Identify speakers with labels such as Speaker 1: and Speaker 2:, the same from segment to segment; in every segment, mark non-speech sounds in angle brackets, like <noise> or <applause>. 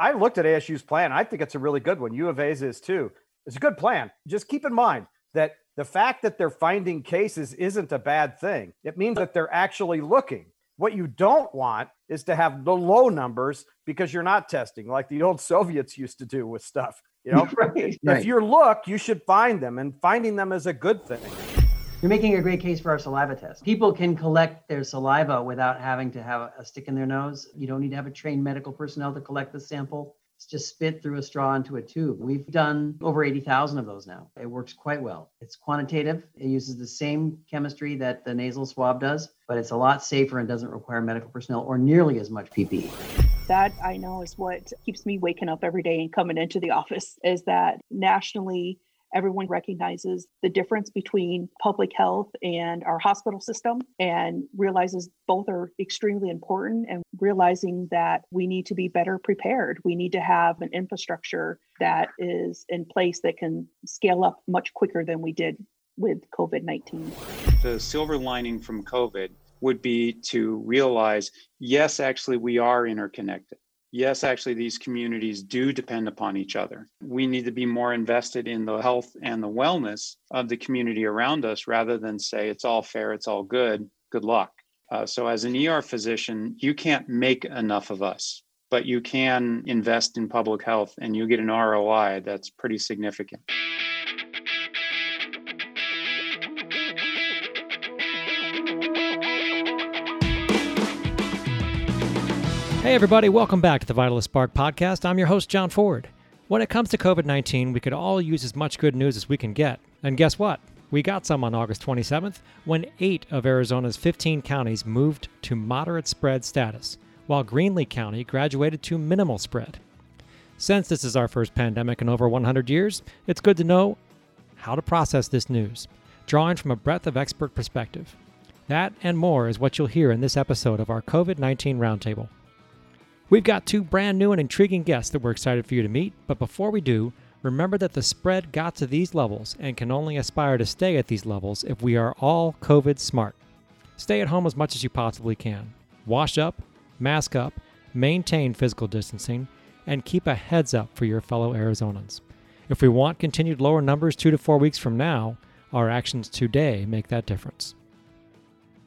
Speaker 1: I looked at ASU's plan. I think it's a really good one. U of A's is too. It's a good plan. Just keep in mind that the fact that they're finding cases isn't a bad thing. It means that they're actually looking. What you don't want is to have the low numbers because you're not testing like the old <laughs> Soviets used to do with stuff. You know, <laughs> right, if right. you look, you should find them, and finding them is a good thing.
Speaker 2: You're making a great case for our saliva test. People can collect their saliva without having to have a stick in their nose. You don't need to have a trained medical personnel to collect the sample. It's just spit through a straw into a tube. We've done over 80,000 of those now. It works quite well. It's quantitative. It uses the same chemistry that the nasal swab does, but it's a lot safer and doesn't require medical personnel or nearly as much PPE
Speaker 3: that I know is what keeps me waking up every day and coming into the office is that nationally everyone recognizes the difference between public health and our hospital system and realizes both are extremely important and realizing that we need to be better prepared. We need to have an infrastructure that is in place that can scale up much quicker than we did with COVID 19.
Speaker 4: The silver lining from COVID would be to realize yes, actually, we are interconnected yes, actually, these communities do depend upon each other. We need to be more invested in the health and the wellness of the community around us rather than say it's all fair, it's all good, good luck. Uh, so, as an ER physician, you can't make enough of us, but you can invest in public health and you get an ROI that's pretty significant.
Speaker 5: Hey, everybody, welcome back to the Vitalyst Spark podcast. I'm your host, John Ford. When it comes to COVID 19, we could all use as much good news as we can get. And guess what? We got some on August 27th when eight of Arizona's 15 counties moved to moderate spread status, while Greenlee County graduated to minimal spread. Since this is our first pandemic in over 100 years, it's good to know how to process this news, drawing from a breadth of expert perspective. That and more is what you'll hear in this episode of our COVID 19 Roundtable. We've got two brand new and intriguing guests that we're excited for you to meet, but before we do, remember that the spread got to these levels and can only aspire to stay at these levels if we are all COVID smart. Stay at home as much as you possibly can. Wash up, mask up, maintain physical distancing, and keep a heads up for your fellow Arizonans. If we want continued lower numbers two to four weeks from now, our actions today make that difference.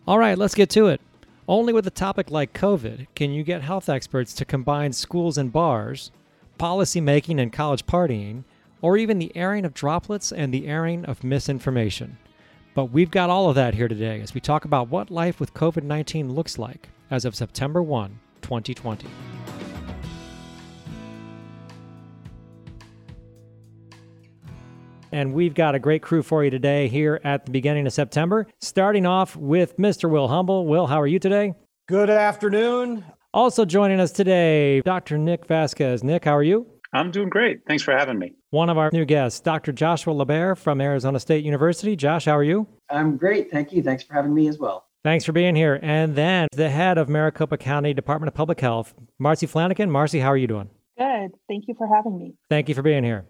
Speaker 5: All right, let's get to it. Only with a topic like COVID can you get health experts to combine schools and bars, policy making and college partying, or even the airing of droplets and the airing of misinformation. But we've got all of that here today as we talk about what life with COVID 19 looks like as of September 1, 2020. And we've got a great crew for you today here at the beginning of September. Starting off with Mr. Will Humble. Will, how are you today?
Speaker 1: Good afternoon.
Speaker 5: Also joining us today, Dr. Nick Vasquez. Nick, how are you?
Speaker 4: I'm doing great. Thanks for having me.
Speaker 5: One of our new guests, Dr. Joshua LaBaer from Arizona State University. Josh, how are you?
Speaker 2: I'm great. Thank you. Thanks for having me as well.
Speaker 5: Thanks for being here. And then the head of Maricopa County Department of Public Health, Marcy Flanagan. Marcy, how are you doing?
Speaker 3: Good. Thank you for having me.
Speaker 5: Thank you for being here.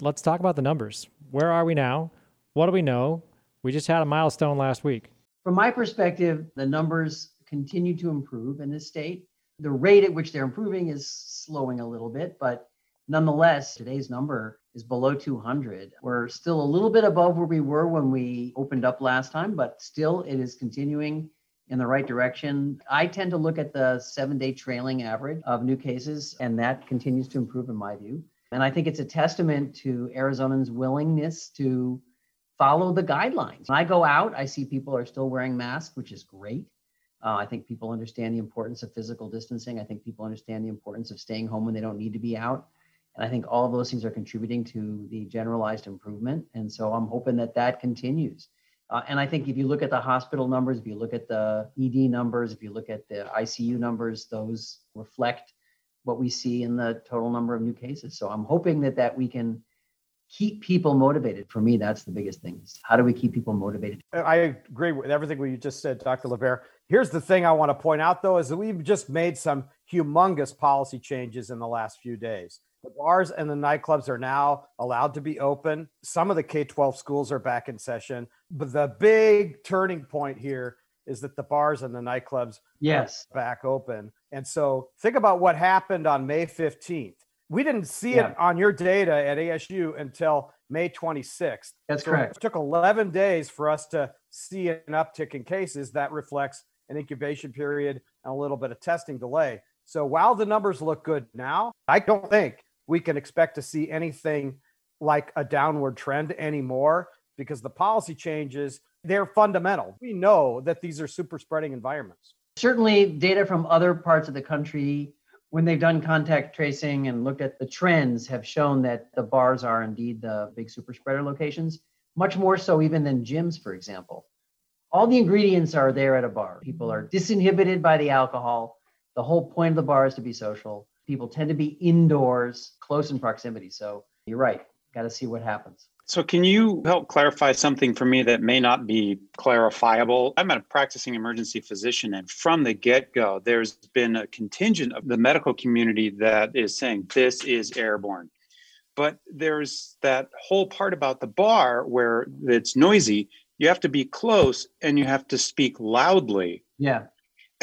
Speaker 5: Let's talk about the numbers. Where are we now? What do we know? We just had a milestone last week.
Speaker 2: From my perspective, the numbers continue to improve in this state. The rate at which they're improving is slowing a little bit, but nonetheless, today's number is below 200. We're still a little bit above where we were when we opened up last time, but still it is continuing in the right direction. I tend to look at the seven day trailing average of new cases, and that continues to improve in my view. And I think it's a testament to Arizonans' willingness to follow the guidelines. When I go out, I see people are still wearing masks, which is great. Uh, I think people understand the importance of physical distancing. I think people understand the importance of staying home when they don't need to be out. And I think all of those things are contributing to the generalized improvement. And so I'm hoping that that continues. Uh, and I think if you look at the hospital numbers, if you look at the ED numbers, if you look at the ICU numbers, those reflect what we see in the total number of new cases. So I'm hoping that that we can keep people motivated. For me, that's the biggest thing. How do we keep people motivated?
Speaker 1: Uh, I agree with everything we just said, Dr. LaBaer. Here's the thing I want to point out, though, is that we've just made some humongous policy changes in the last few days. The bars and the nightclubs are now allowed to be open. Some of the K 12 schools are back in session. But the big turning point here is that the bars and the nightclubs
Speaker 2: yes
Speaker 1: back open. And so think about what happened on May 15th. We didn't see
Speaker 2: Yeah.
Speaker 1: it on your data at ASU until May 26th.
Speaker 2: that's
Speaker 1: So
Speaker 2: correct
Speaker 1: It took 11 days for us to see an uptick in cases. That reflects an incubation period and a little bit of testing delay. So while the numbers look good now, I don't think we can expect to see anything like a downward trend anymore because the policy changes, they're fundamental. We know that these are super spreading environments.
Speaker 2: certainly data from other parts of the country when they've done contact tracing and looked at the trends have shown that the bars are indeed the big super spreader locations much more so even than gyms for example. All the ingredients are there at a bar. People are disinhibited by the alcohol. The whole point of the bar is to be social. People tend to be indoors close in proximity. So you're right. Got to see what happens
Speaker 4: So, can you help clarify something for me that may not be clarifiable? I'm a practicing emergency physician, and from the get go, there's been a contingent of the medical community that is saying this is airborne. But there's that whole part about the bar where it's noisy. You have to be close and you have to speak loudly.
Speaker 2: yeah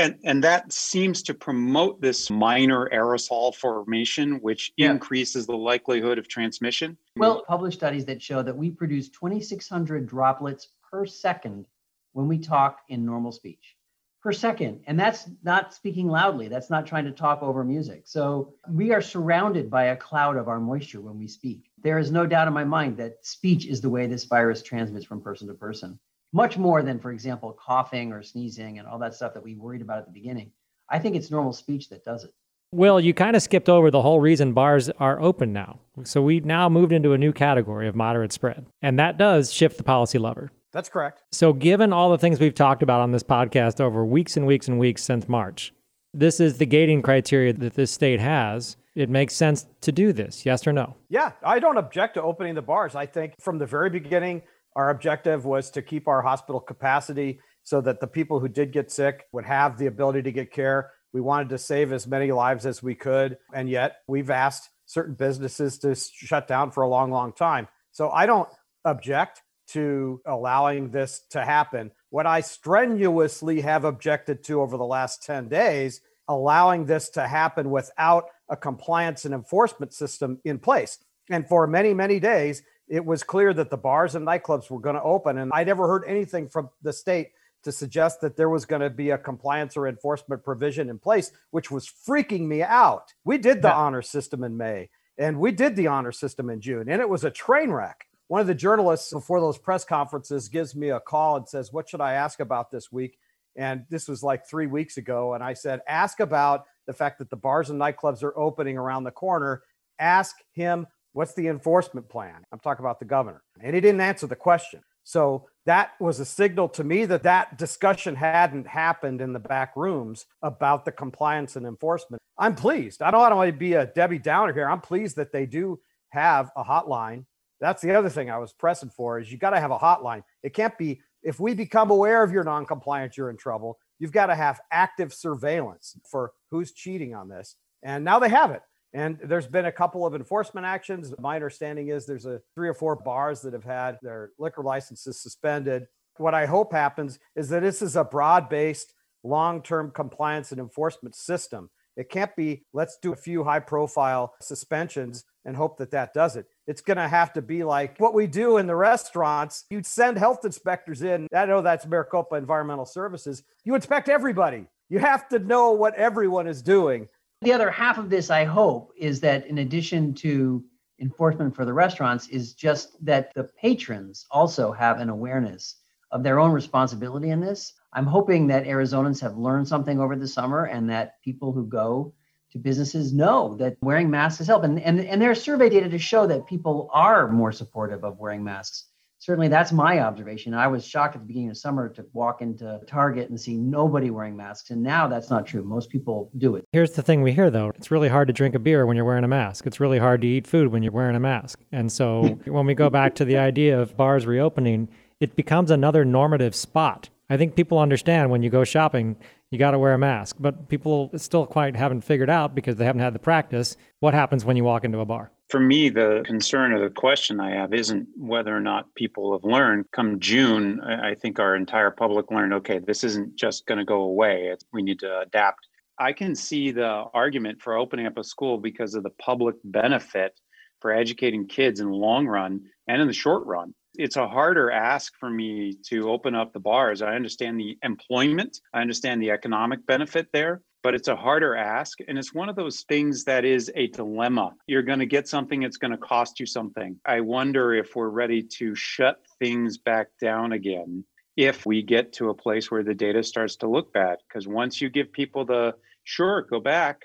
Speaker 4: And, and that seems to promote this minor aerosol formation, which
Speaker 2: Yeah.
Speaker 4: increases the likelihood of transmission.
Speaker 2: Well, published studies that show that we produce 2,600 droplets per second when we talk in normal speech per second. And that's not speaking loudly. That's not trying to talk over music. So we are surrounded by a cloud of our moisture when we speak. There is no doubt in my mind that speech is the way this virus transmits from person to person, much more than, for example, coughing or sneezing and all that stuff that we worried about at the beginning. I think it's normal speech that does it.
Speaker 5: Well, you kind of skipped over the whole reason bars are open now. So we've now moved into a new category of moderate spread. And that does shift the policy lever.
Speaker 1: That's correct.
Speaker 5: So, given all the things we've talked about on this podcast over weeks and weeks and weeks since March, this is the gating criteria that this state has. It makes sense to do this, yes or no?
Speaker 1: Yeah, I don't object to opening the bars. I think from the very beginning, our objective was to keep our hospital capacity so that the people who did get sick would have the ability to get care. We wanted to save as many lives as we could. And yet we've asked certain businesses to shut down for a long, long time. So I don't object to allowing this to happen. What I strenuously have objected to over the last 10 days, allowing this to happen without a compliance and enforcement system in place. And for many, many days, it was clear that the bars and nightclubs were going to open. And I never heard anything from the state to suggest that there was going to be a compliance or enforcement provision in place, which was freaking me out. We did the
Speaker 2: Yeah.
Speaker 1: honor system in May and we did the honor system in June, and it was a train wreck. One of the journalists before those press conferences gives me a call and says, What should I ask about this week? And this was like three weeks ago. And I said, Ask about the fact that the bars and nightclubs are opening around the corner. Ask him, What's the enforcement plan? I'm talking about the governor. And he didn't answer the question. So that was a signal to me that that discussion hadn't happened in the back rooms about the compliance and enforcement. I'm pleased. I don't want to be a Debbie Downer here. I'm pleased that they do have a hotline. That's the other thing I was pressing for is you got to have a hotline. It can't be if we become aware of your non-compliance, you're in trouble. You've got to have active surveillance for who's cheating on this. And now they have it. And there's been a couple of enforcement actions. My understanding is there's a three or four bars that have had their liquor licenses suspended. What I hope happens is that this is a broad-based, long-term compliance and enforcement system. It can't be let's do a few high-profile suspensions and hope that that does it. It's going to have to be like what we do in the restaurants. You'd send health inspectors in. I know that's Maricopa Environmental Services. You inspect everybody. You have to know what everyone is doing.
Speaker 2: The other half of this, I hope, is that in addition to enforcement for the restaurants, is just that the patrons also have an awareness of their own responsibility in this. I'm hoping that Arizonans have learned something over the summer and that people who go to businesses know that wearing masks helped. And, and, and there are survey data to show that people are more supportive of wearing masks. Certainly, that's my observation. I was shocked at the beginning of summer to walk into Target and see nobody wearing masks. And now that's not true. Most people do it.
Speaker 5: Here's the thing we hear though it's really hard to drink a beer when you're wearing a mask. It's really hard to eat food when you're wearing a mask. And so <laughs> when we go back to the idea of bars reopening, it becomes another normative spot. I think people understand when you go shopping, you got to wear a mask, but people still quite haven't figured out because they haven't had the practice what happens when you walk into a bar.
Speaker 4: For me, the concern or the question I have isn't whether or not people have learned. Come June, I think our entire public learned okay, this isn't just going to go away. We need to adapt. I can see the argument for opening up a school because of the public benefit for educating kids in the long run and in the short run. It's a harder ask for me to open up the bars. I understand the employment, I understand the economic benefit there but it's a harder ask. And it's one of those things that is a dilemma. You're going to get something, it's going to cost you something. I wonder if we're ready to shut things back down again if we get to a place where the data starts to look bad. Because once you give people the sure, go back,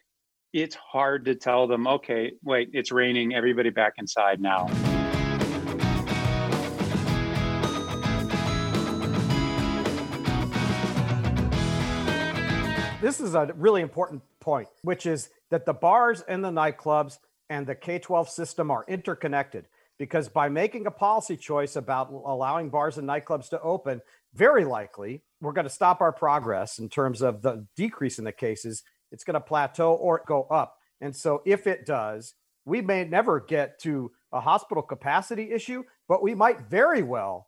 Speaker 4: it's hard to tell them, okay, wait, it's raining, everybody back inside now.
Speaker 1: This is a really important point, which is that the bars and the nightclubs and the K 12 system are interconnected because by making a policy choice about allowing bars and nightclubs to open, very likely we're going to stop our progress in terms of the decrease in the cases. It's going to plateau or go up. And so if it does, we may never get to a hospital capacity issue, but we might very well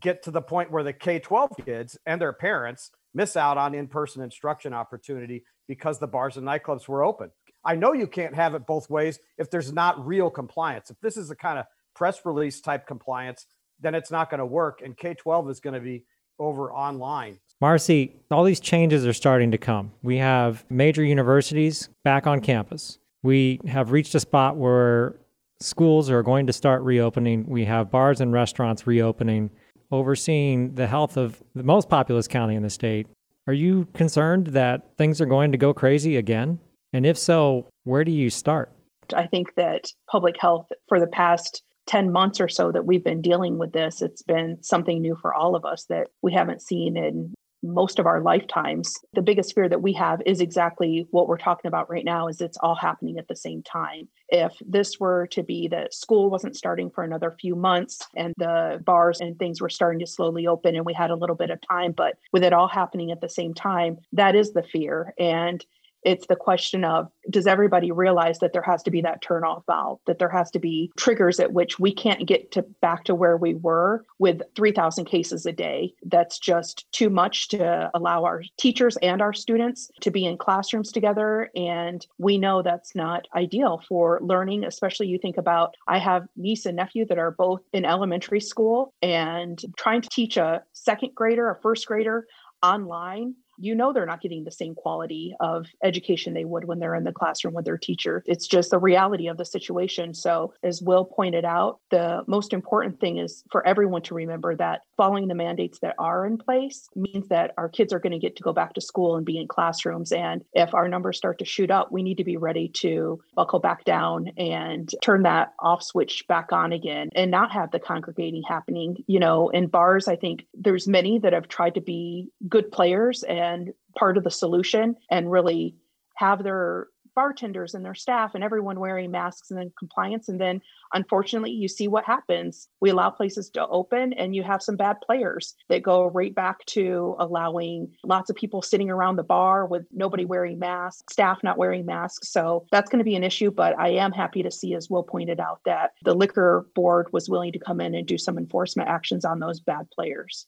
Speaker 1: get to the point where the K 12 kids and their parents miss out on in-person instruction opportunity because the bars and nightclubs were open. I know you can't have it both ways if there's not real compliance. If this is a kind of press release type compliance, then it's not going to work and K12 is going to be over online.
Speaker 5: Marcy, all these changes are starting to come. We have major universities back on campus. We have reached a spot where schools are going to start reopening. We have bars and restaurants reopening overseeing the health of the most populous county in the state, are you concerned that things are going to go crazy again? And if so, where do you start?
Speaker 3: I think that public health for the past 10 months or so that we've been dealing with this, it's been something new for all of us that we haven't seen in most of our lifetimes the biggest fear that we have is exactly what we're talking about right now is it's all happening at the same time. If this were to be that school wasn't starting for another few months and the bars and things were starting to slowly open and we had a little bit of time but with it all happening at the same time that is the fear. And it's the question of does everybody realize that there has to be that turn off valve, that there has to be triggers at which we can't get to back to where we were with 3,000 cases a day. That's just too much to allow our teachers and our students to be in classrooms together. And we know that's not ideal for learning, especially you think about I have niece and nephew that are both in elementary school and trying to teach a second grader, a first grader online you know they're not getting the same quality of education they would when they're in the classroom with their teacher. It's just the reality of the situation. So, as Will pointed out, the most important thing is for everyone to remember that following the mandates that are in place means that our kids are going to get to go back to school and be in classrooms. And if our numbers start to shoot up, we need to be ready to buckle back down and turn that off switch back on again and not have the congregating happening. You know, in bars, I think there's many that have tried to be good players and and part of the solution and really have their bartenders and their staff and everyone wearing masks and then compliance. And then unfortunately, you see what happens. We allow places to open and you have some bad players that go right back to allowing lots of people sitting around the bar with nobody wearing masks, staff not wearing masks. So that's going to be an issue. But I am happy to see, as Will pointed out, that the liquor board was willing to come in and do some enforcement actions on those bad players.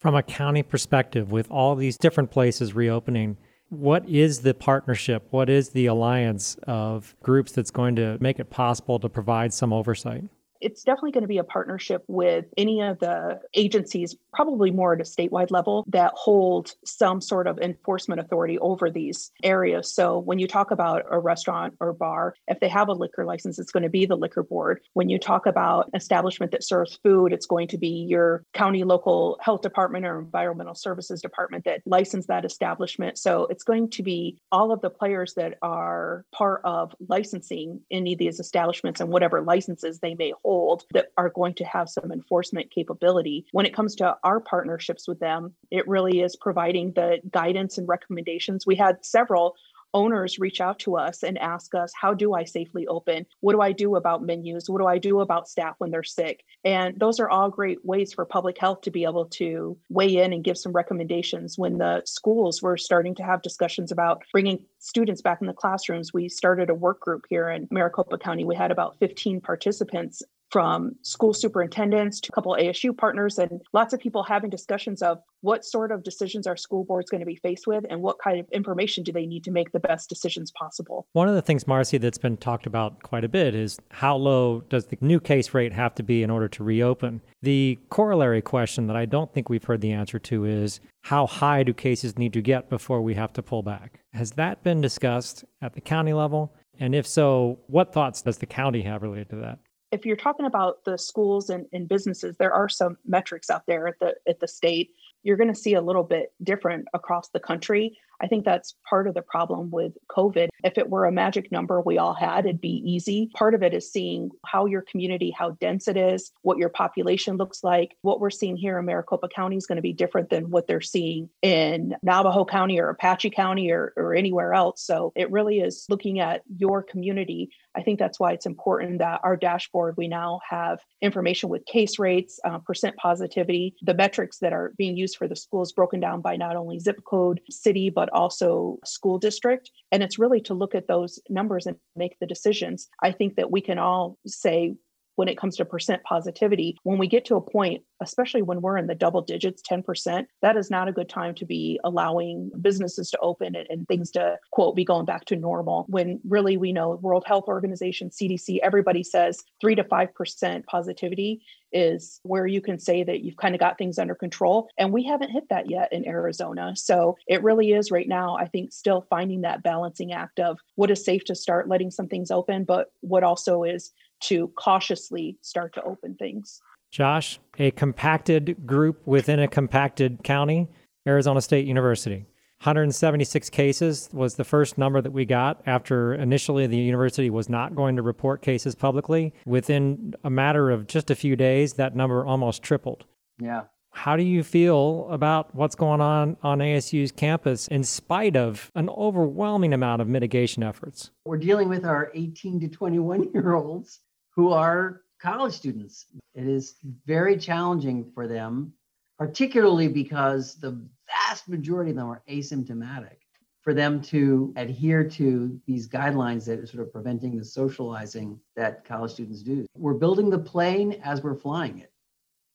Speaker 5: From a county perspective, with all these different places reopening, what is the partnership? What is the alliance of groups that's going to make it possible to provide some oversight?
Speaker 3: It's definitely going to be a partnership with any of the agencies, probably more at a statewide level, that hold some sort of enforcement authority over these areas. So when you talk about a restaurant or bar, if they have a liquor license, it's going to be the liquor board. When you talk about establishment that serves food, it's going to be your county local health department or environmental services department that license that establishment. So it's going to be all of the players that are part of licensing any of these establishments and whatever licenses they may hold hold that are going to have some enforcement capability. When it comes to our partnerships with them, it really is providing the guidance and recommendations. We had several owners reach out to us and ask us, How do I safely open? What do I do about menus? What do I do about staff when they're sick? And those are all great ways for public health to be able to weigh in and give some recommendations. When the schools were starting to have discussions about bringing students back in the classrooms, we started a work group here in Maricopa County. We had about 15 participants from school superintendents to a couple ASU partners and lots of people having discussions of what sort of decisions our school board's going to be faced with and what kind of information do they need to make the best decisions possible.
Speaker 5: One of the things, Marcy, that's been talked about quite a bit is how low does the new case rate have to be in order to reopen? The corollary question that I don't think we've heard the answer to is how high do cases need to get before we have to pull back? Has that been discussed at the county level? And if so, what thoughts does the county have related to that?
Speaker 3: If you're talking about the schools and, and businesses, there are some metrics out there at the at the state. You're going to see a little bit different across the country. I think that's part of the problem with COVID. If it were a magic number we all had, it'd be easy. Part of it is seeing how your community, how dense it is, what your population looks like. What we're seeing here in Maricopa County is going to be different than what they're seeing in Navajo County or Apache County or, or anywhere else. So it really is looking at your community. I think that's why it's important that our dashboard, we now have information with case rates, uh, percent positivity, the metrics that are being used for the schools broken down by not only zip code, city, but also school district. And it's really to look at those numbers and make the decisions. I think that we can all say, when it comes to percent positivity, when we get to a point, especially when we're in the double digits, 10%, that is not a good time to be allowing businesses to open and, and, things to, quote, be going back to normal. When really we know World Health Organization, CDC, everybody says 3 to 5% positivity is where you can say that you've kind of got things under control. And we haven't hit that yet in Arizona. So it really is right now, I think, still finding that balancing act of what is safe to start letting some things open, but what also is to cautiously start to open things.
Speaker 5: Josh, a compacted group within a compacted county, Arizona State University. 176 cases was the first number that we got after initially the university was not going to report cases publicly. Within a matter of just a few days, that number almost tripled.
Speaker 2: Yeah.
Speaker 5: How do you feel about what's going on on ASU's campus in spite of an overwhelming amount of mitigation efforts?
Speaker 2: We're dealing with our 18 to 21 year olds who are college students. It is very challenging for them, particularly because the vast majority of them are asymptomatic. For them to adhere to these guidelines that are sort of preventing the socializing that college students do. We're building the plane as we're flying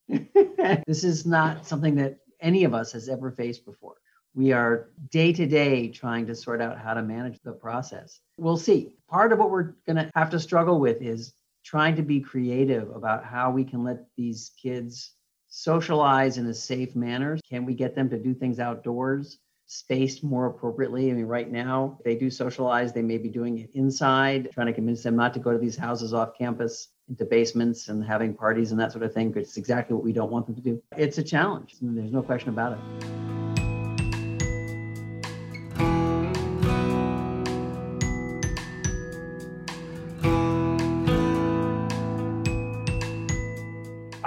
Speaker 2: it. <laughs> this is not something that any of us has ever faced before. We are day to day trying to sort out how to manage the process. We'll see. Part of what we're going to have to struggle with is trying to be creative about how we can let these kids socialize in a safe manner? Can we get them to do things outdoors, spaced more appropriately? I mean, right now, they do socialize, they may be doing it inside, trying to convince them not to go to these houses off campus into basements and having parties and that sort of thing. It's exactly what we don't want them to do. It's a challenge. There's no question about it.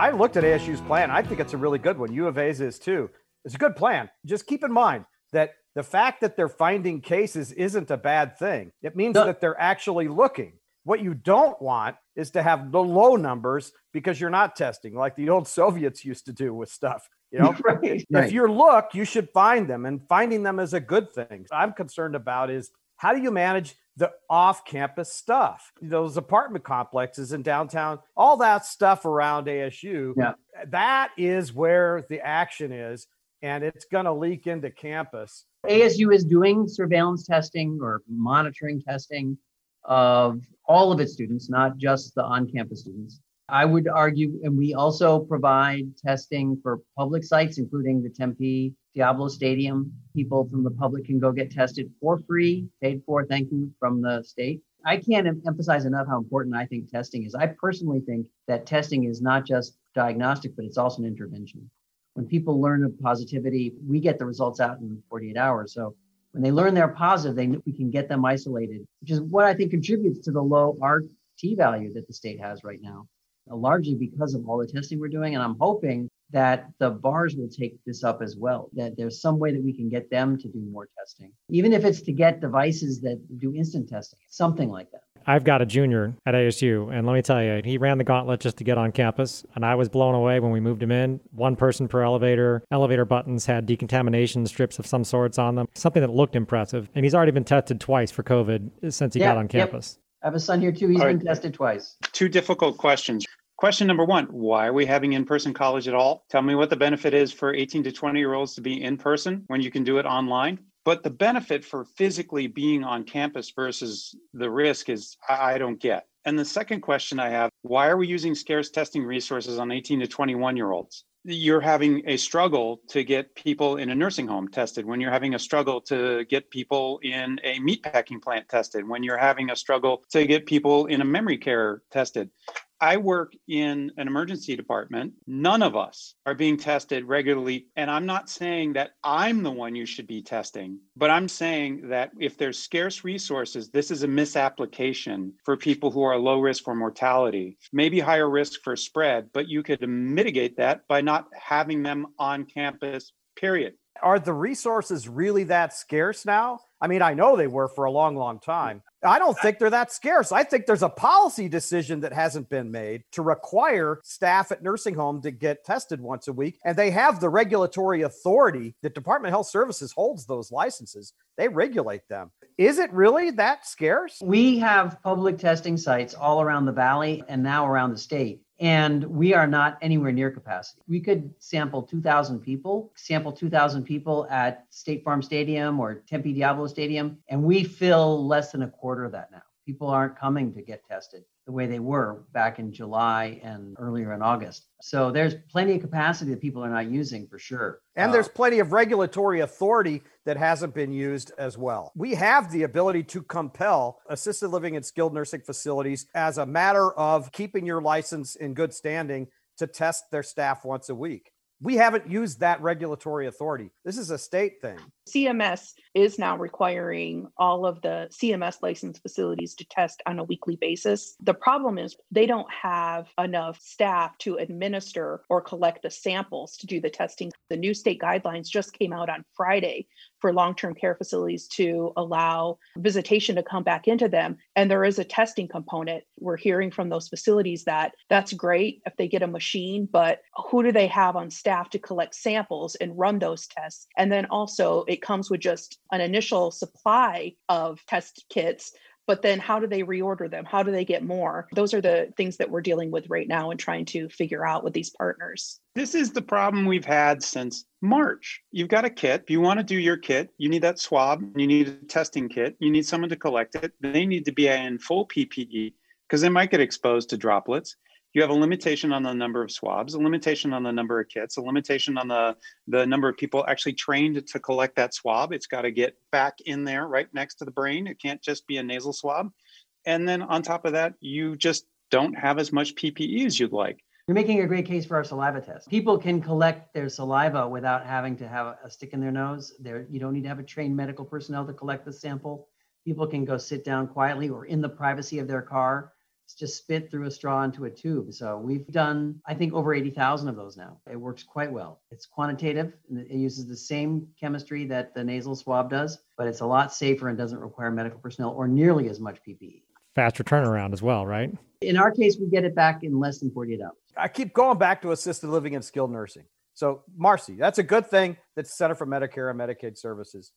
Speaker 1: I looked at ASU's plan. I think it's a really good one. U of A's is too. It's a good plan. Just keep in mind that the fact that they're finding cases isn't a bad thing. It means no. that they're actually looking. What you don't want is to have the low numbers because you're not testing like the old <laughs> Soviets used to do with stuff. You know, <laughs> right, if right. you look, you should find them, and finding them is a good thing. I'm concerned about is how do you manage the off campus stuff, those apartment complexes in downtown, all that stuff around ASU. Yeah. That is where the action is, and it's going to leak into campus.
Speaker 2: ASU is doing surveillance testing or monitoring testing of all of its students, not just the on campus students. I would argue, and we also provide testing for public sites, including the Tempe Diablo Stadium. People from the public can go get tested for free, paid for, thank you, from the state. I can't emphasize enough how important I think testing is. I personally think that testing is not just diagnostic, but it's also an intervention. When people learn of positivity, we get the results out in 48 hours. So when they learn they're positive, they, we can get them isolated, which is what I think contributes to the low RT value that the state has right now largely because of all the testing we're doing. And I'm hoping that the bars will take this up as well, that there's some way that we can get them to do more testing, even if it's to get devices that do instant testing, something like that.
Speaker 5: I've got a junior at ASU, and let me tell you, he ran the gauntlet just to get on campus, and I was blown away when we moved him in. One person per elevator. Elevator buttons had decontamination strips of some sorts on them, something that looked impressive. And he's already been tested twice for COVID since he
Speaker 2: Yeah,
Speaker 5: got on
Speaker 2: yep.
Speaker 5: campus.
Speaker 2: I have a son here too. He's
Speaker 4: All
Speaker 2: been
Speaker 4: right.
Speaker 2: tested twice.
Speaker 4: Two difficult questions. Question number one Why are we having in person college at all? Tell me what the benefit is for 18 to 20 year olds to be in person when you can do it online. But the benefit for physically being on campus versus the risk is I, don't get. And the second question I have why are we using scarce testing resources on 18 to 21 year olds? You're having a struggle to get people in a nursing home tested, when you're having a struggle to get people in a meatpacking plant tested, when you're having a struggle to get people in a memory care tested. I work in an emergency department. None of us are being tested regularly. And I'm not saying that I'm the one you should be testing, but I'm saying that if there's scarce resources, this is a misapplication for people who are low risk for mortality, maybe higher risk for spread, but you could mitigate that by not having them on campus, period.
Speaker 1: Are the resources really that scarce now? I mean, I know they were for a long, long time. I don't think they're that scarce. I think there's a policy decision that hasn't been made to require staff at nursing home to get tested once a week. And they have the regulatory authority. The Department of Health Services holds those licenses, they regulate them. Is it really that scarce?
Speaker 2: We have public testing sites all around the valley and now around the state. And we are not anywhere near capacity. We could sample 2,000 people, sample 2,000 people at State Farm Stadium or Tempe Diablo Stadium, and we fill less than a quarter of that now. People aren't coming to get tested the way they were back in July and earlier in August. So there's plenty of capacity that people are not using for sure.
Speaker 1: And
Speaker 2: Uh,
Speaker 1: there's plenty of regulatory authority that hasn't been used as well. We have the ability to compel assisted living and skilled nursing facilities as a matter of keeping your license in good standing to test their staff once a week. We haven't used that regulatory authority. This is a state thing.
Speaker 3: CMS is now requiring all of the CMS licensed facilities to test on a weekly basis. The problem is they don't have enough staff to administer or collect the samples to do the testing. The new state guidelines just came out on Friday for long term care facilities to allow visitation to come back into them. And there is a testing component. We're hearing from those facilities that that's great if they get a machine, but who do they have on staff to collect samples and run those tests? And then also, it comes with just an initial supply of test kits. But then, how do they reorder them? How do they get more? Those are the things that we're dealing with right now and trying to figure out with these partners.
Speaker 4: This is the problem we've had since March. You've got a kit. If You want to do your kit. You need that swab. You need a testing kit. You need someone to collect it. They need to be in full PPE because they might get exposed to droplets. You have a limitation on the number of swabs, a limitation on the number of kits, a limitation on the, the number of people actually trained to collect that swab. It's got to get back in there right next to the brain. It can't just be a nasal swab. And then on top of that, you just don't have as much PPE as you'd like.
Speaker 2: You're making a great case for our saliva test. People can collect their saliva without having to have a stick in their nose. There, you don't need to have a trained medical personnel to collect the sample. People can go sit down quietly or in the privacy of their car, just spit through a straw into a tube. So we've done, I think, over 80,000 of those now. It works quite well. It's quantitative and it uses the same chemistry that the nasal swab does, but it's a lot safer and doesn't require medical personnel or nearly as much PPE.
Speaker 5: Faster turnaround as well, right?
Speaker 2: In our case, we get it back in less than 48 hours.
Speaker 1: I keep going back to assisted living and skilled nursing. So, Marcy, that's a good thing that the Center for Medicare and Medicaid Services.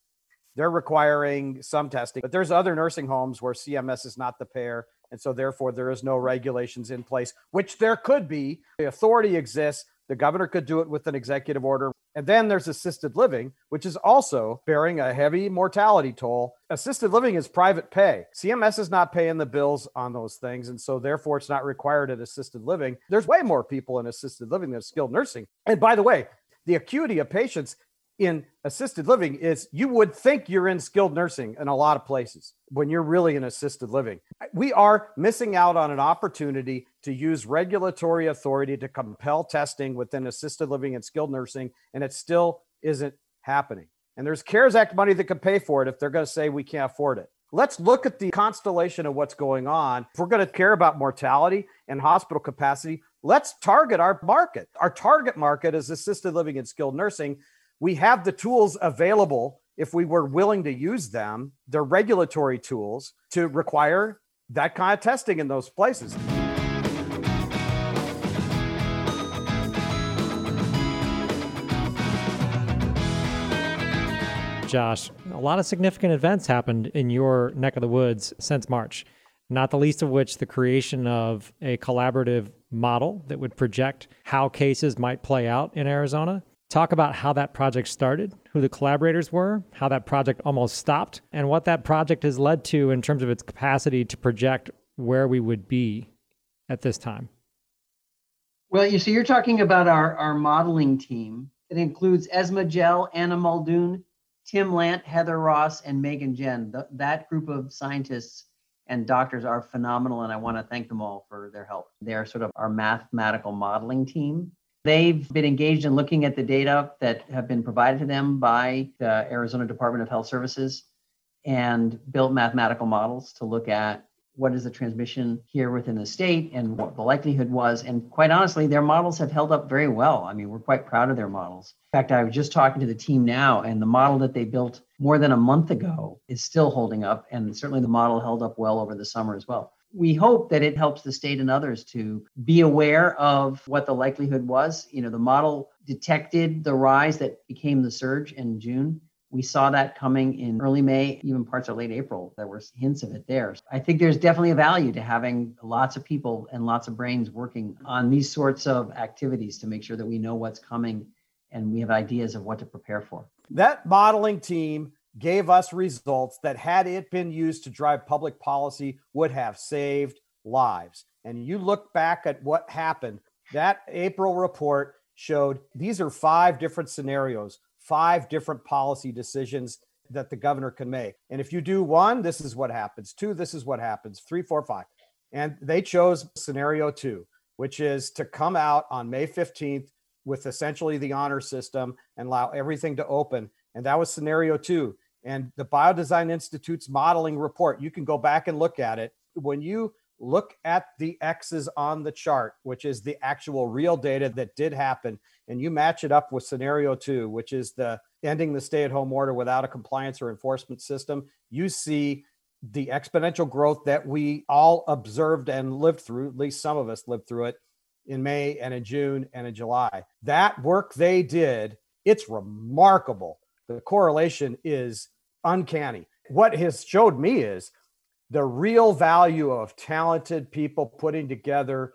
Speaker 1: They're requiring some testing, but there's other nursing homes where CMS is not the payer. And so, therefore, there is no regulations in place, which there could be. The authority exists. The governor could do it with an executive order. And then there's assisted living, which is also bearing a heavy mortality toll. Assisted living is private pay. CMS is not paying the bills on those things. And so, therefore, it's not required at assisted living. There's way more people in assisted living than skilled nursing. And by the way, the acuity of patients in assisted living is you would think you're in skilled nursing in a lot of places when you're really in assisted living. We are missing out on an opportunity to use regulatory authority to compel testing within assisted living and skilled nursing, and it still isn't happening. And there's CARES Act money that can pay for it if they're going to say we can't afford it. Let's look at the constellation of what's going on. If we're going to care about mortality and hospital capacity, let's target our market. Our target market is assisted living and skilled nursing. We have the tools available if we were willing to use them, the regulatory tools to require that kind of testing in those places.
Speaker 5: Josh, a lot of significant events happened in your neck of the woods since March, not the least of which the creation of a collaborative model that would project how cases might play out in Arizona. Talk about how that project started, who the collaborators were, how that project almost stopped, and what that project has led to in terms of its capacity to project where we would be at this time.
Speaker 2: Well, you see, you're talking about our, our modeling team. It includes Esma Gel, Anna Muldoon, Tim Lant, Heather Ross, and Megan Jehn. That group of scientists and doctors are phenomenal, and I want to thank them all for their help. They're sort of our mathematical modeling team. They've been engaged in looking at the data that have been provided to them by the Arizona Department of Health Services and built mathematical models to look at what is the transmission here within the state and what the likelihood was. And quite honestly, their models have held up very well. I mean, we're quite proud of their models. In fact, I was just talking to the team now, and the model that they built more than a month ago is still holding up. And certainly the model held up well over the summer as well. We hope that it helps the state and others to be aware of what the likelihood was. You know, the model detected the rise that became the surge in June we saw that coming in early May, even parts of late April. There were hints of it there. I think there's definitely a value to having lots of people and lots of brains working on these sorts of activities to make sure that we know what's coming and we have ideas of what to prepare for.
Speaker 1: That modeling team gave us results that, had it been used to drive public policy, would have saved lives. And you look back at what happened, that April report showed these are five different scenarios five different policy decisions that the governor can make. And if you do one, this is what happens. Two, this is what happens. Three, four, five. And they chose scenario two, which is to come out on May 15th with essentially the honor system and allow everything to open. And that was scenario two. And the Biodesign Institute's modeling report, you can go back and look at it. When you look at the X's on the chart, which is the actual real data that did happen, and you match it up with scenario two, which is the ending the stay at home order without a compliance or enforcement system, you see the exponential growth that we all observed and lived through, at least some of us lived through it in May and in June and in July. That work they did, it's remarkable. The correlation is uncanny. What has showed me is the real value of talented people putting together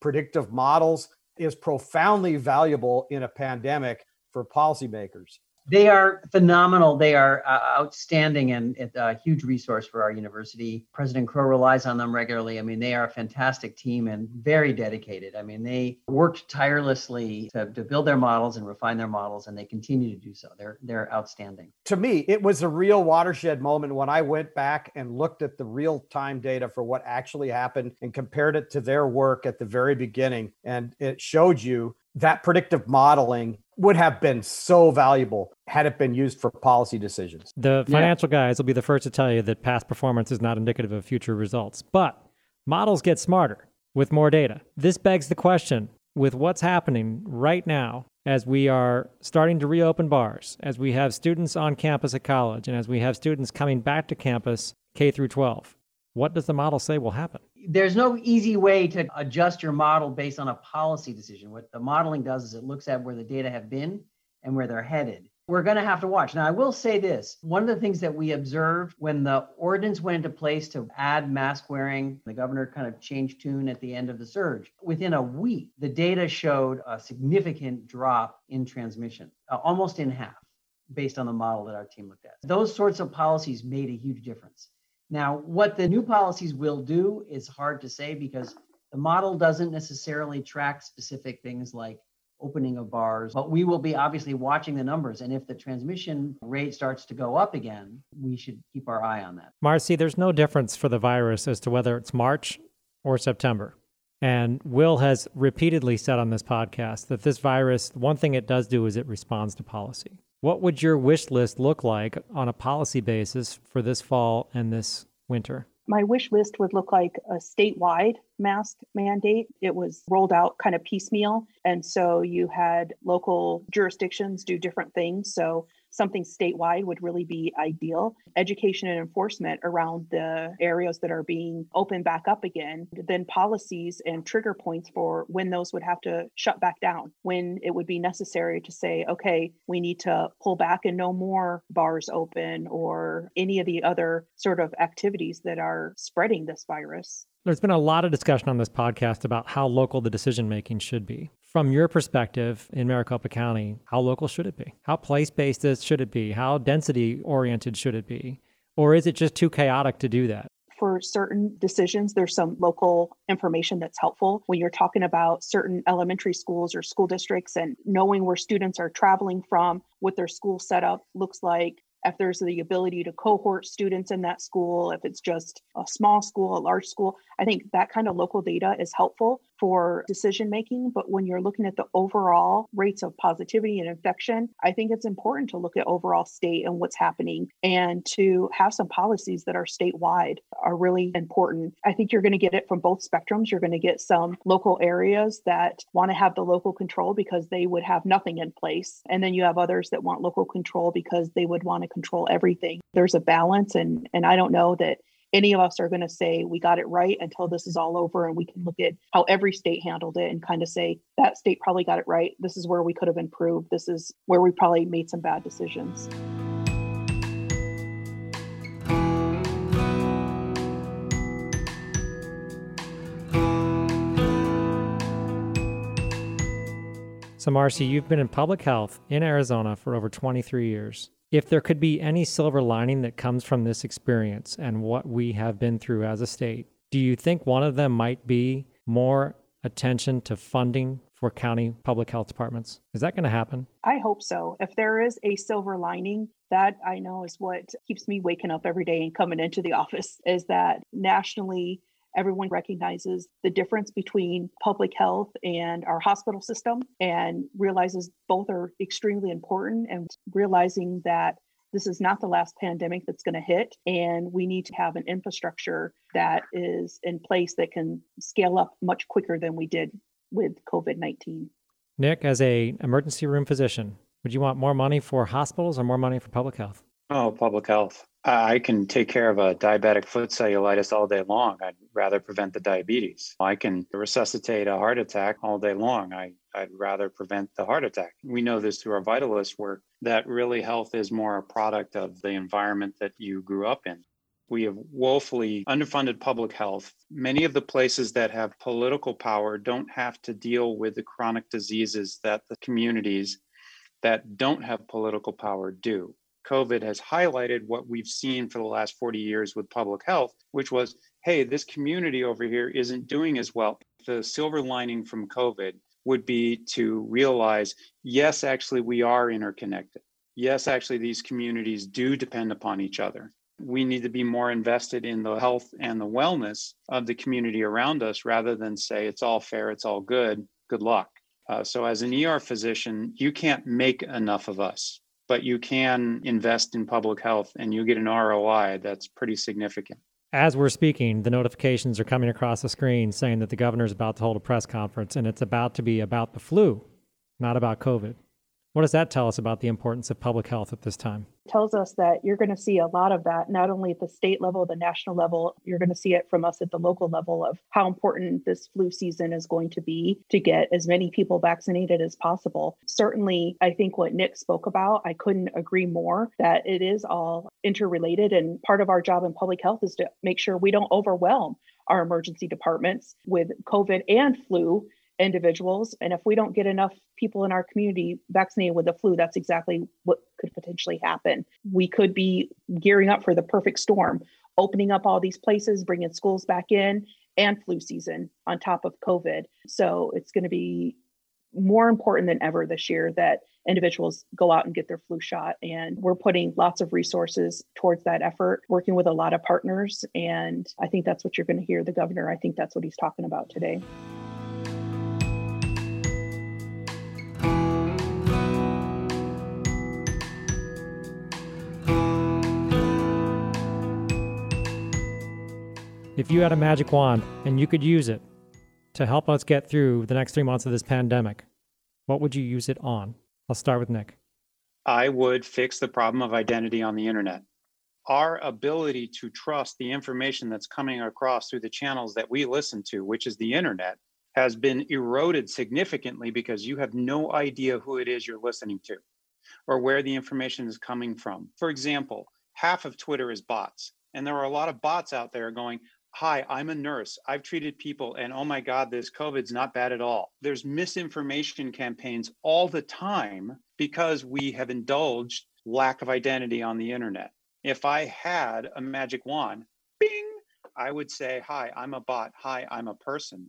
Speaker 1: predictive models is profoundly valuable in a pandemic for policymakers.
Speaker 2: They are phenomenal. They are uh, outstanding and a huge resource for our university. President Crow relies on them regularly. I mean, they are a fantastic team and very dedicated. I mean, they worked tirelessly to, to build their models and refine their models, and they continue to do so. They're they're outstanding.
Speaker 1: To me, it was a real watershed moment when I went back and looked at the real time data for what actually happened and compared it to their work at the very beginning, and it showed you that predictive modeling would have been so valuable had it been used for policy decisions.
Speaker 5: The financial yeah. guys will be the first to tell you that past performance is not indicative of future results, but models get smarter with more data. This begs the question with what's happening right now as we are starting to reopen bars, as we have students on campus at college, and as we have students coming back to campus K through 12. What does the model say will happen?
Speaker 2: There's no easy way to adjust your model based on a policy decision. What the modeling does is it looks at where the data have been and where they're headed. We're going to have to watch. Now, I will say this one of the things that we observed when the ordinance went into place to add mask wearing, the governor kind of changed tune at the end of the surge. Within a week, the data showed a significant drop in transmission, uh, almost in half, based on the model that our team looked at. Those sorts of policies made a huge difference. Now, what the new policies will do is hard to say because the model doesn't necessarily track specific things like opening of bars, but we will be obviously watching the numbers. And if the transmission rate starts to go up again, we should keep our eye on that.
Speaker 5: Marcy, there's no difference for the virus as to whether it's March or September. And Will has repeatedly said on this podcast that this virus, one thing it does do is it responds to policy. What would your wish list look like on a policy basis for this fall and this winter?
Speaker 3: My wish list would look like a statewide mask mandate. It was rolled out kind of piecemeal. And so you had local jurisdictions do different things. So something statewide would really be ideal. Education and enforcement around the areas that are being opened back up again, then policies and trigger points for when those would have to shut back down, when it would be necessary to say, okay, we need to pull back and no more bars open or any of the other sort of activities that are spreading this virus.
Speaker 5: There's been a lot of discussion on this podcast about how local the decision making should be. From your perspective in Maricopa County, how local should it be? How place based should it be? How density oriented should it be? Or is it just too chaotic to do that?
Speaker 3: For certain decisions, there's some local information that's helpful when you're talking about certain elementary schools or school districts and knowing where students are traveling from, what their school setup looks like, if there's the ability to cohort students in that school, if it's just a small school, a large school. I think that kind of local data is helpful for decision making. But when you're looking at the overall rates of positivity and infection, I think it's important to look at overall state and what's happening and to have some policies that are statewide are really important. I think you're going to get it from both spectrums. You're going to get some local areas that want to have the local control because they would have nothing in place. And then you have others that want local control because they would want to control everything. There's a balance and and I don't know that any of us are going to say we got it right until this is all over and we can look at how every state handled it and kind of say that state probably got it right. This is where we could have improved. This is where we probably made some bad decisions.
Speaker 5: So, Marcy, you've been in public health in Arizona for over 23 years if there could be any silver lining that comes from this experience and what we have been through as a state, do you think one of them might be more attention to funding for county public health departments? Is that going to happen?
Speaker 3: I hope so. If there is a silver lining, that I know is what keeps me waking up every day and coming into the office is that nationally everyone recognizes the difference between public health and our hospital system and realizes both are extremely important and realizing that this is not the last pandemic that's going to hit and we need to have an infrastructure that is in place that can scale up much quicker than we did with covid-19
Speaker 5: nick as a emergency room physician would you want more money for hospitals or more money for public health?
Speaker 4: Oh public health I can take care of a diabetic foot cellulitis all day long. I'd rather prevent the diabetes. I can resuscitate a heart attack all day long. I, I'd rather prevent the heart attack. We know this through our Vitalyst work that really health is more a product of the environment that you grew up in. We have woefully underfunded public health. Many of the places that have political power don't have to deal with the chronic diseases that the communities that don't have political power do. COVID has highlighted what we've seen for the last 40 years with public health, which was hey, this community over here isn't doing as well. The silver lining from COVID would be to realize yes, actually, we are interconnected. Yes, actually, these communities do depend upon each other. We need to be more invested in the health and the wellness of the community around us rather than say it's all fair, it's all good, good luck. Uh, so, as an ER physician, you can't make enough of us but you can invest in public health and you get an ROI that's pretty significant.
Speaker 5: As we're speaking, the notifications are coming across the screen saying that the governor is about to hold a press conference and it's about to be about the flu, not about COVID. What does that tell us about the importance of public health at this time?
Speaker 3: It tells us that you're going to see a lot of that, not only at the state level, the national level, you're going to see it from us at the local level of how important this flu season is going to be to get as many people vaccinated as possible. Certainly, I think what Nick spoke about, I couldn't agree more that it is all interrelated. And part of our job in public health is to make sure we don't overwhelm our emergency departments with COVID and flu individuals. And if we don't get enough people in our community vaccinated with the flu, that's exactly what could potentially happen. We could be gearing up for the perfect storm, opening up all these places, bringing schools back in, and flu season on top of COVID. So it's going to be more important than ever this year that individuals go out and get their flu shot. And we're putting lots of resources towards that effort, working with a lot of partners. And I think that's what you're going to hear the governor. I think that's what he's talking about today.
Speaker 5: If you had a magic wand and you could use it to help us get through the next three months of this pandemic, what would you use it on? I'll start with Nick.
Speaker 4: I would fix the problem of identity on the internet. Our ability to trust the information that's coming across through the channels that we listen to, which is the internet, has been eroded significantly because you have no idea who it is you're listening to or where the information is coming from. For example, half of Twitter is bots. And there are a lot of bots out there going, Hi, I'm a nurse. I've treated people, and oh my God, this COVID's not bad at all. There's misinformation campaigns all the time because we have indulged lack of identity on the internet. If I had a magic wand, bing, I would say, Hi, I'm a bot. Hi, I'm a person.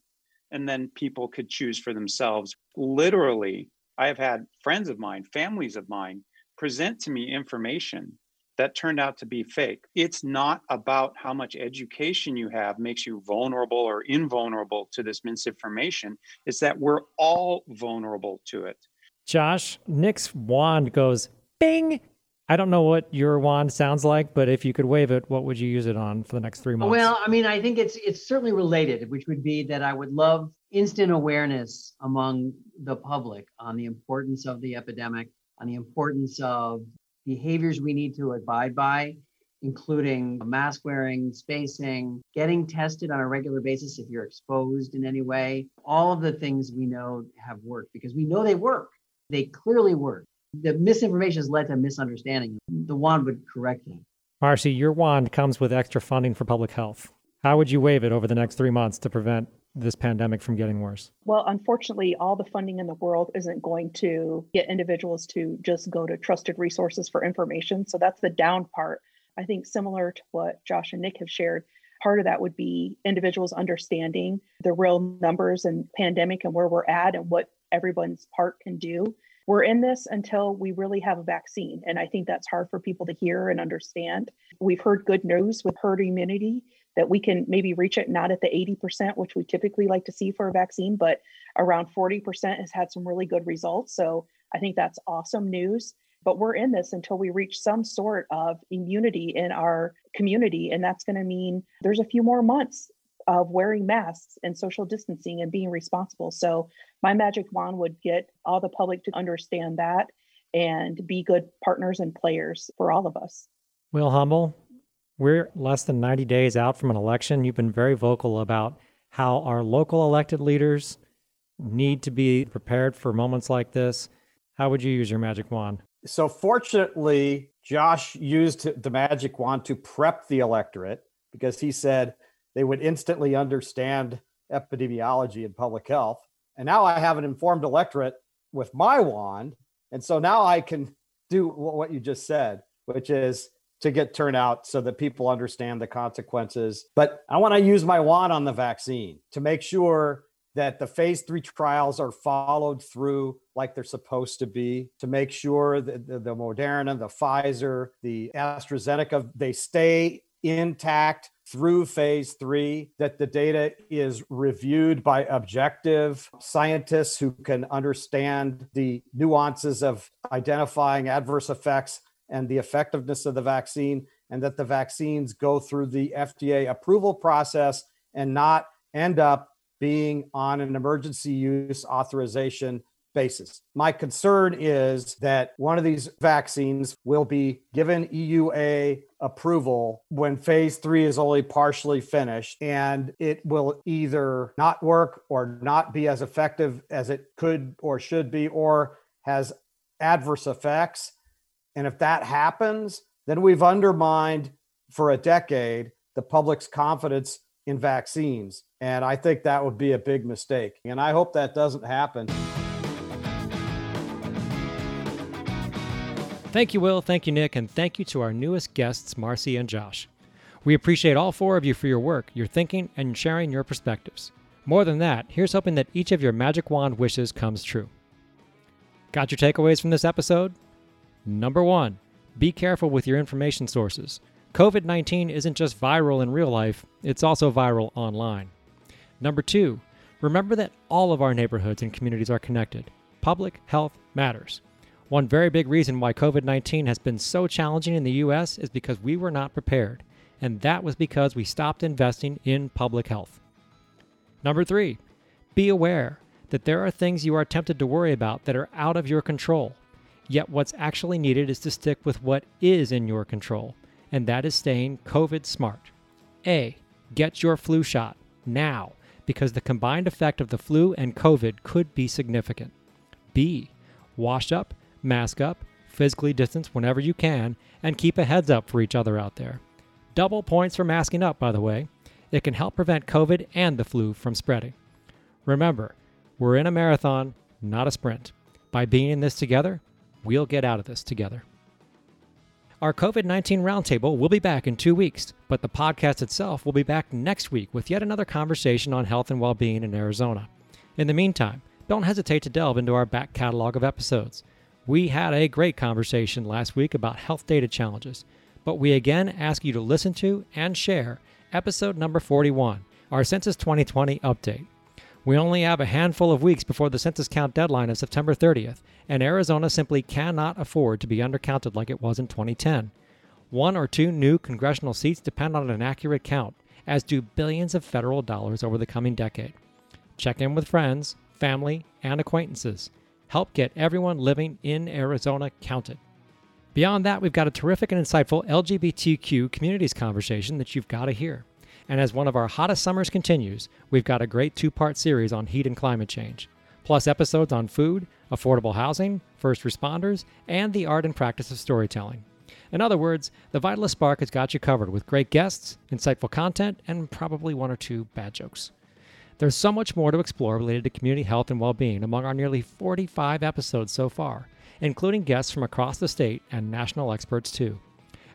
Speaker 4: And then people could choose for themselves. Literally, I have had friends of mine, families of mine, present to me information that turned out to be fake. It's not about how much education you have makes you vulnerable or invulnerable to this misinformation. It's that we're all vulnerable to it.
Speaker 5: Josh, Nick's wand goes bing. I don't know what your wand sounds like, but if you could wave it, what would you use it on for the next three months?
Speaker 2: Well, I mean, I think it's it's certainly related, which would be that I would love instant awareness among the public on the importance of the epidemic, on the importance of behaviors we need to abide by, including mask wearing, spacing, getting tested on a regular basis if you're exposed in any way. All of the things we know have worked because we know they work. They clearly work. The misinformation has led to misunderstanding. The wand would correct that.
Speaker 5: Marcy, your wand comes with extra funding for public health. How would you wave it over the next three months to prevent this pandemic from getting worse?
Speaker 3: Well, unfortunately, all the funding in the world isn't going to get individuals to just go to trusted resources for information. So that's the down part. I think similar to what Josh and Nick have shared, part of that would be individuals understanding the real numbers and pandemic and where we're at and what everyone's part can do. We're in this until we really have a vaccine. And I think that's hard for people to hear and understand. We've heard good news with herd immunity that we can maybe reach it not at the 80%, which we typically like to see for a vaccine, but around 40% has had some really good results. So I think that's awesome news. But we're in this until we reach some sort of immunity in our community. And that's going to mean there's a few more months of wearing masks and social distancing and being responsible. So my magic wand would get all the public to understand that and be good partners and players for all of us.
Speaker 5: Will Humble, we're less than 90 days out from an election. You've been very vocal about how our local elected leaders need to be prepared for moments like this. How would you use your magic wand?
Speaker 1: So, fortunately, Josh used the magic wand to prep the electorate because he said they would instantly understand epidemiology and public health. And now I have an informed electorate with my wand. And so now I can do what you just said, which is to get turnout so that people understand the consequences. But I want to use my wand on the vaccine to make sure that the phase three trials are followed through like they're supposed to be, to make sure that the, the Moderna, the Pfizer, the AstraZeneca, they stay intact through phase three, that the data is reviewed by objective scientists who can understand the nuances of identifying adverse effects and the effectiveness of the vaccine, and that the vaccines go through the FDA approval process and not end up being on an emergency use authorization basis. My concern is that one of these vaccines will be given EUA approval when phase three is only partially finished, and it will either not work or not be as effective as it could or should be, or has adverse effects. And if that happens, then we've undermined for a decade the public's confidence in vaccines. And I think that would be a big mistake. And I hope that doesn't happen.
Speaker 5: Thank you, Will. Thank you, Nick. And thank you to our newest guests, Marcy and Josh. We appreciate all four of you for your work, your thinking, and sharing your perspectives. More than that, here's hoping that each of your magic wand wishes comes true. Got your takeaways from this episode? Number one, be careful with your information sources. COVID 19 isn't just viral in real life, it's also viral online. Number two, remember that all of our neighborhoods and communities are connected. Public health matters. One very big reason why COVID 19 has been so challenging in the US is because we were not prepared. and that was because we stopped investing in public health. Number three, be aware that there are things you are tempted to worry about that are out of your control. Yet, what's actually needed is to stick with what is in your control, and that is staying COVID smart. A. Get your flu shot now, because the combined effect of the flu and COVID could be significant. B. Wash up, mask up, physically distance whenever you can, and keep a heads up for each other out there. Double points for masking up, by the way. It can help prevent COVID and the flu from spreading. Remember, we're in a marathon, not a sprint. By being in this together, we'll get out of this together. Our COVID 19 roundtable will be back in two weeks, but the podcast itself will be back next week with yet another conversation on health and well being in Arizona. In the meantime, don't hesitate to delve into our back catalog of episodes. We had a great conversation last week about health data challenges, but we again ask you to listen to and share episode number 41, our Census 2020 update. We only have a handful of weeks before the census count deadline of September 30th, and Arizona simply cannot afford to be undercounted like it was in 2010. One or two new congressional seats depend on an accurate count, as do billions of federal dollars over the coming decade. Check in with friends, family, and acquaintances. Help get everyone living in Arizona counted. Beyond that, we've got a terrific and insightful LGBTQ communities conversation that you've got to hear. And as one of our hottest summers continues, we've got a great two part series on heat and climate change, plus episodes on food, affordable housing, first responders, and the art and practice of storytelling. In other words, the Vitalyst Spark has got you covered with great guests, insightful content, and probably one or two bad jokes. There's so much more to explore related to community health and well being among our nearly 45 episodes so far, including guests from across the state and national experts too.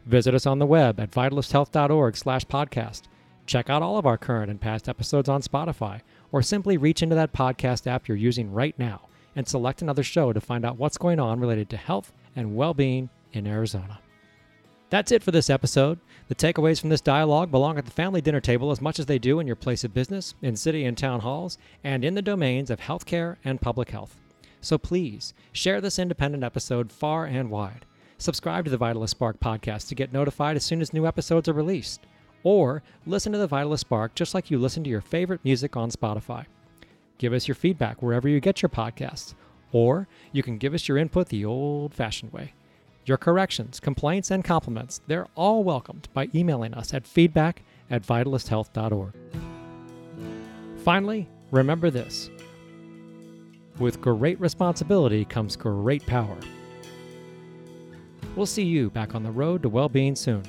Speaker 5: Visit us on the web at vitalysthealth.org slash podcast Check out all of our current and past episodes on Spotify, or simply reach into that podcast app you're using right now and select another show to find out what's going on related to health and well being in Arizona. That's it for this episode. The takeaways from this dialogue belong at the family dinner table as much as they do in your place of business, in city and town halls, and in the domains of healthcare and public health. So please share this independent episode far and wide. Subscribe to the Vitalyst Spark podcast to get notified as soon as new episodes are released or listen to the Vitalyst Spark just like you listen to your favorite music on Spotify. Give us your feedback wherever you get your podcasts, or you can give us your input the old fashioned way. Your corrections, complaints, and compliments, they're all welcomed by emailing us at feedback at vitalysthealth.org. Finally, remember this with great responsibility comes great power. We'll see you back on the road to well being soon.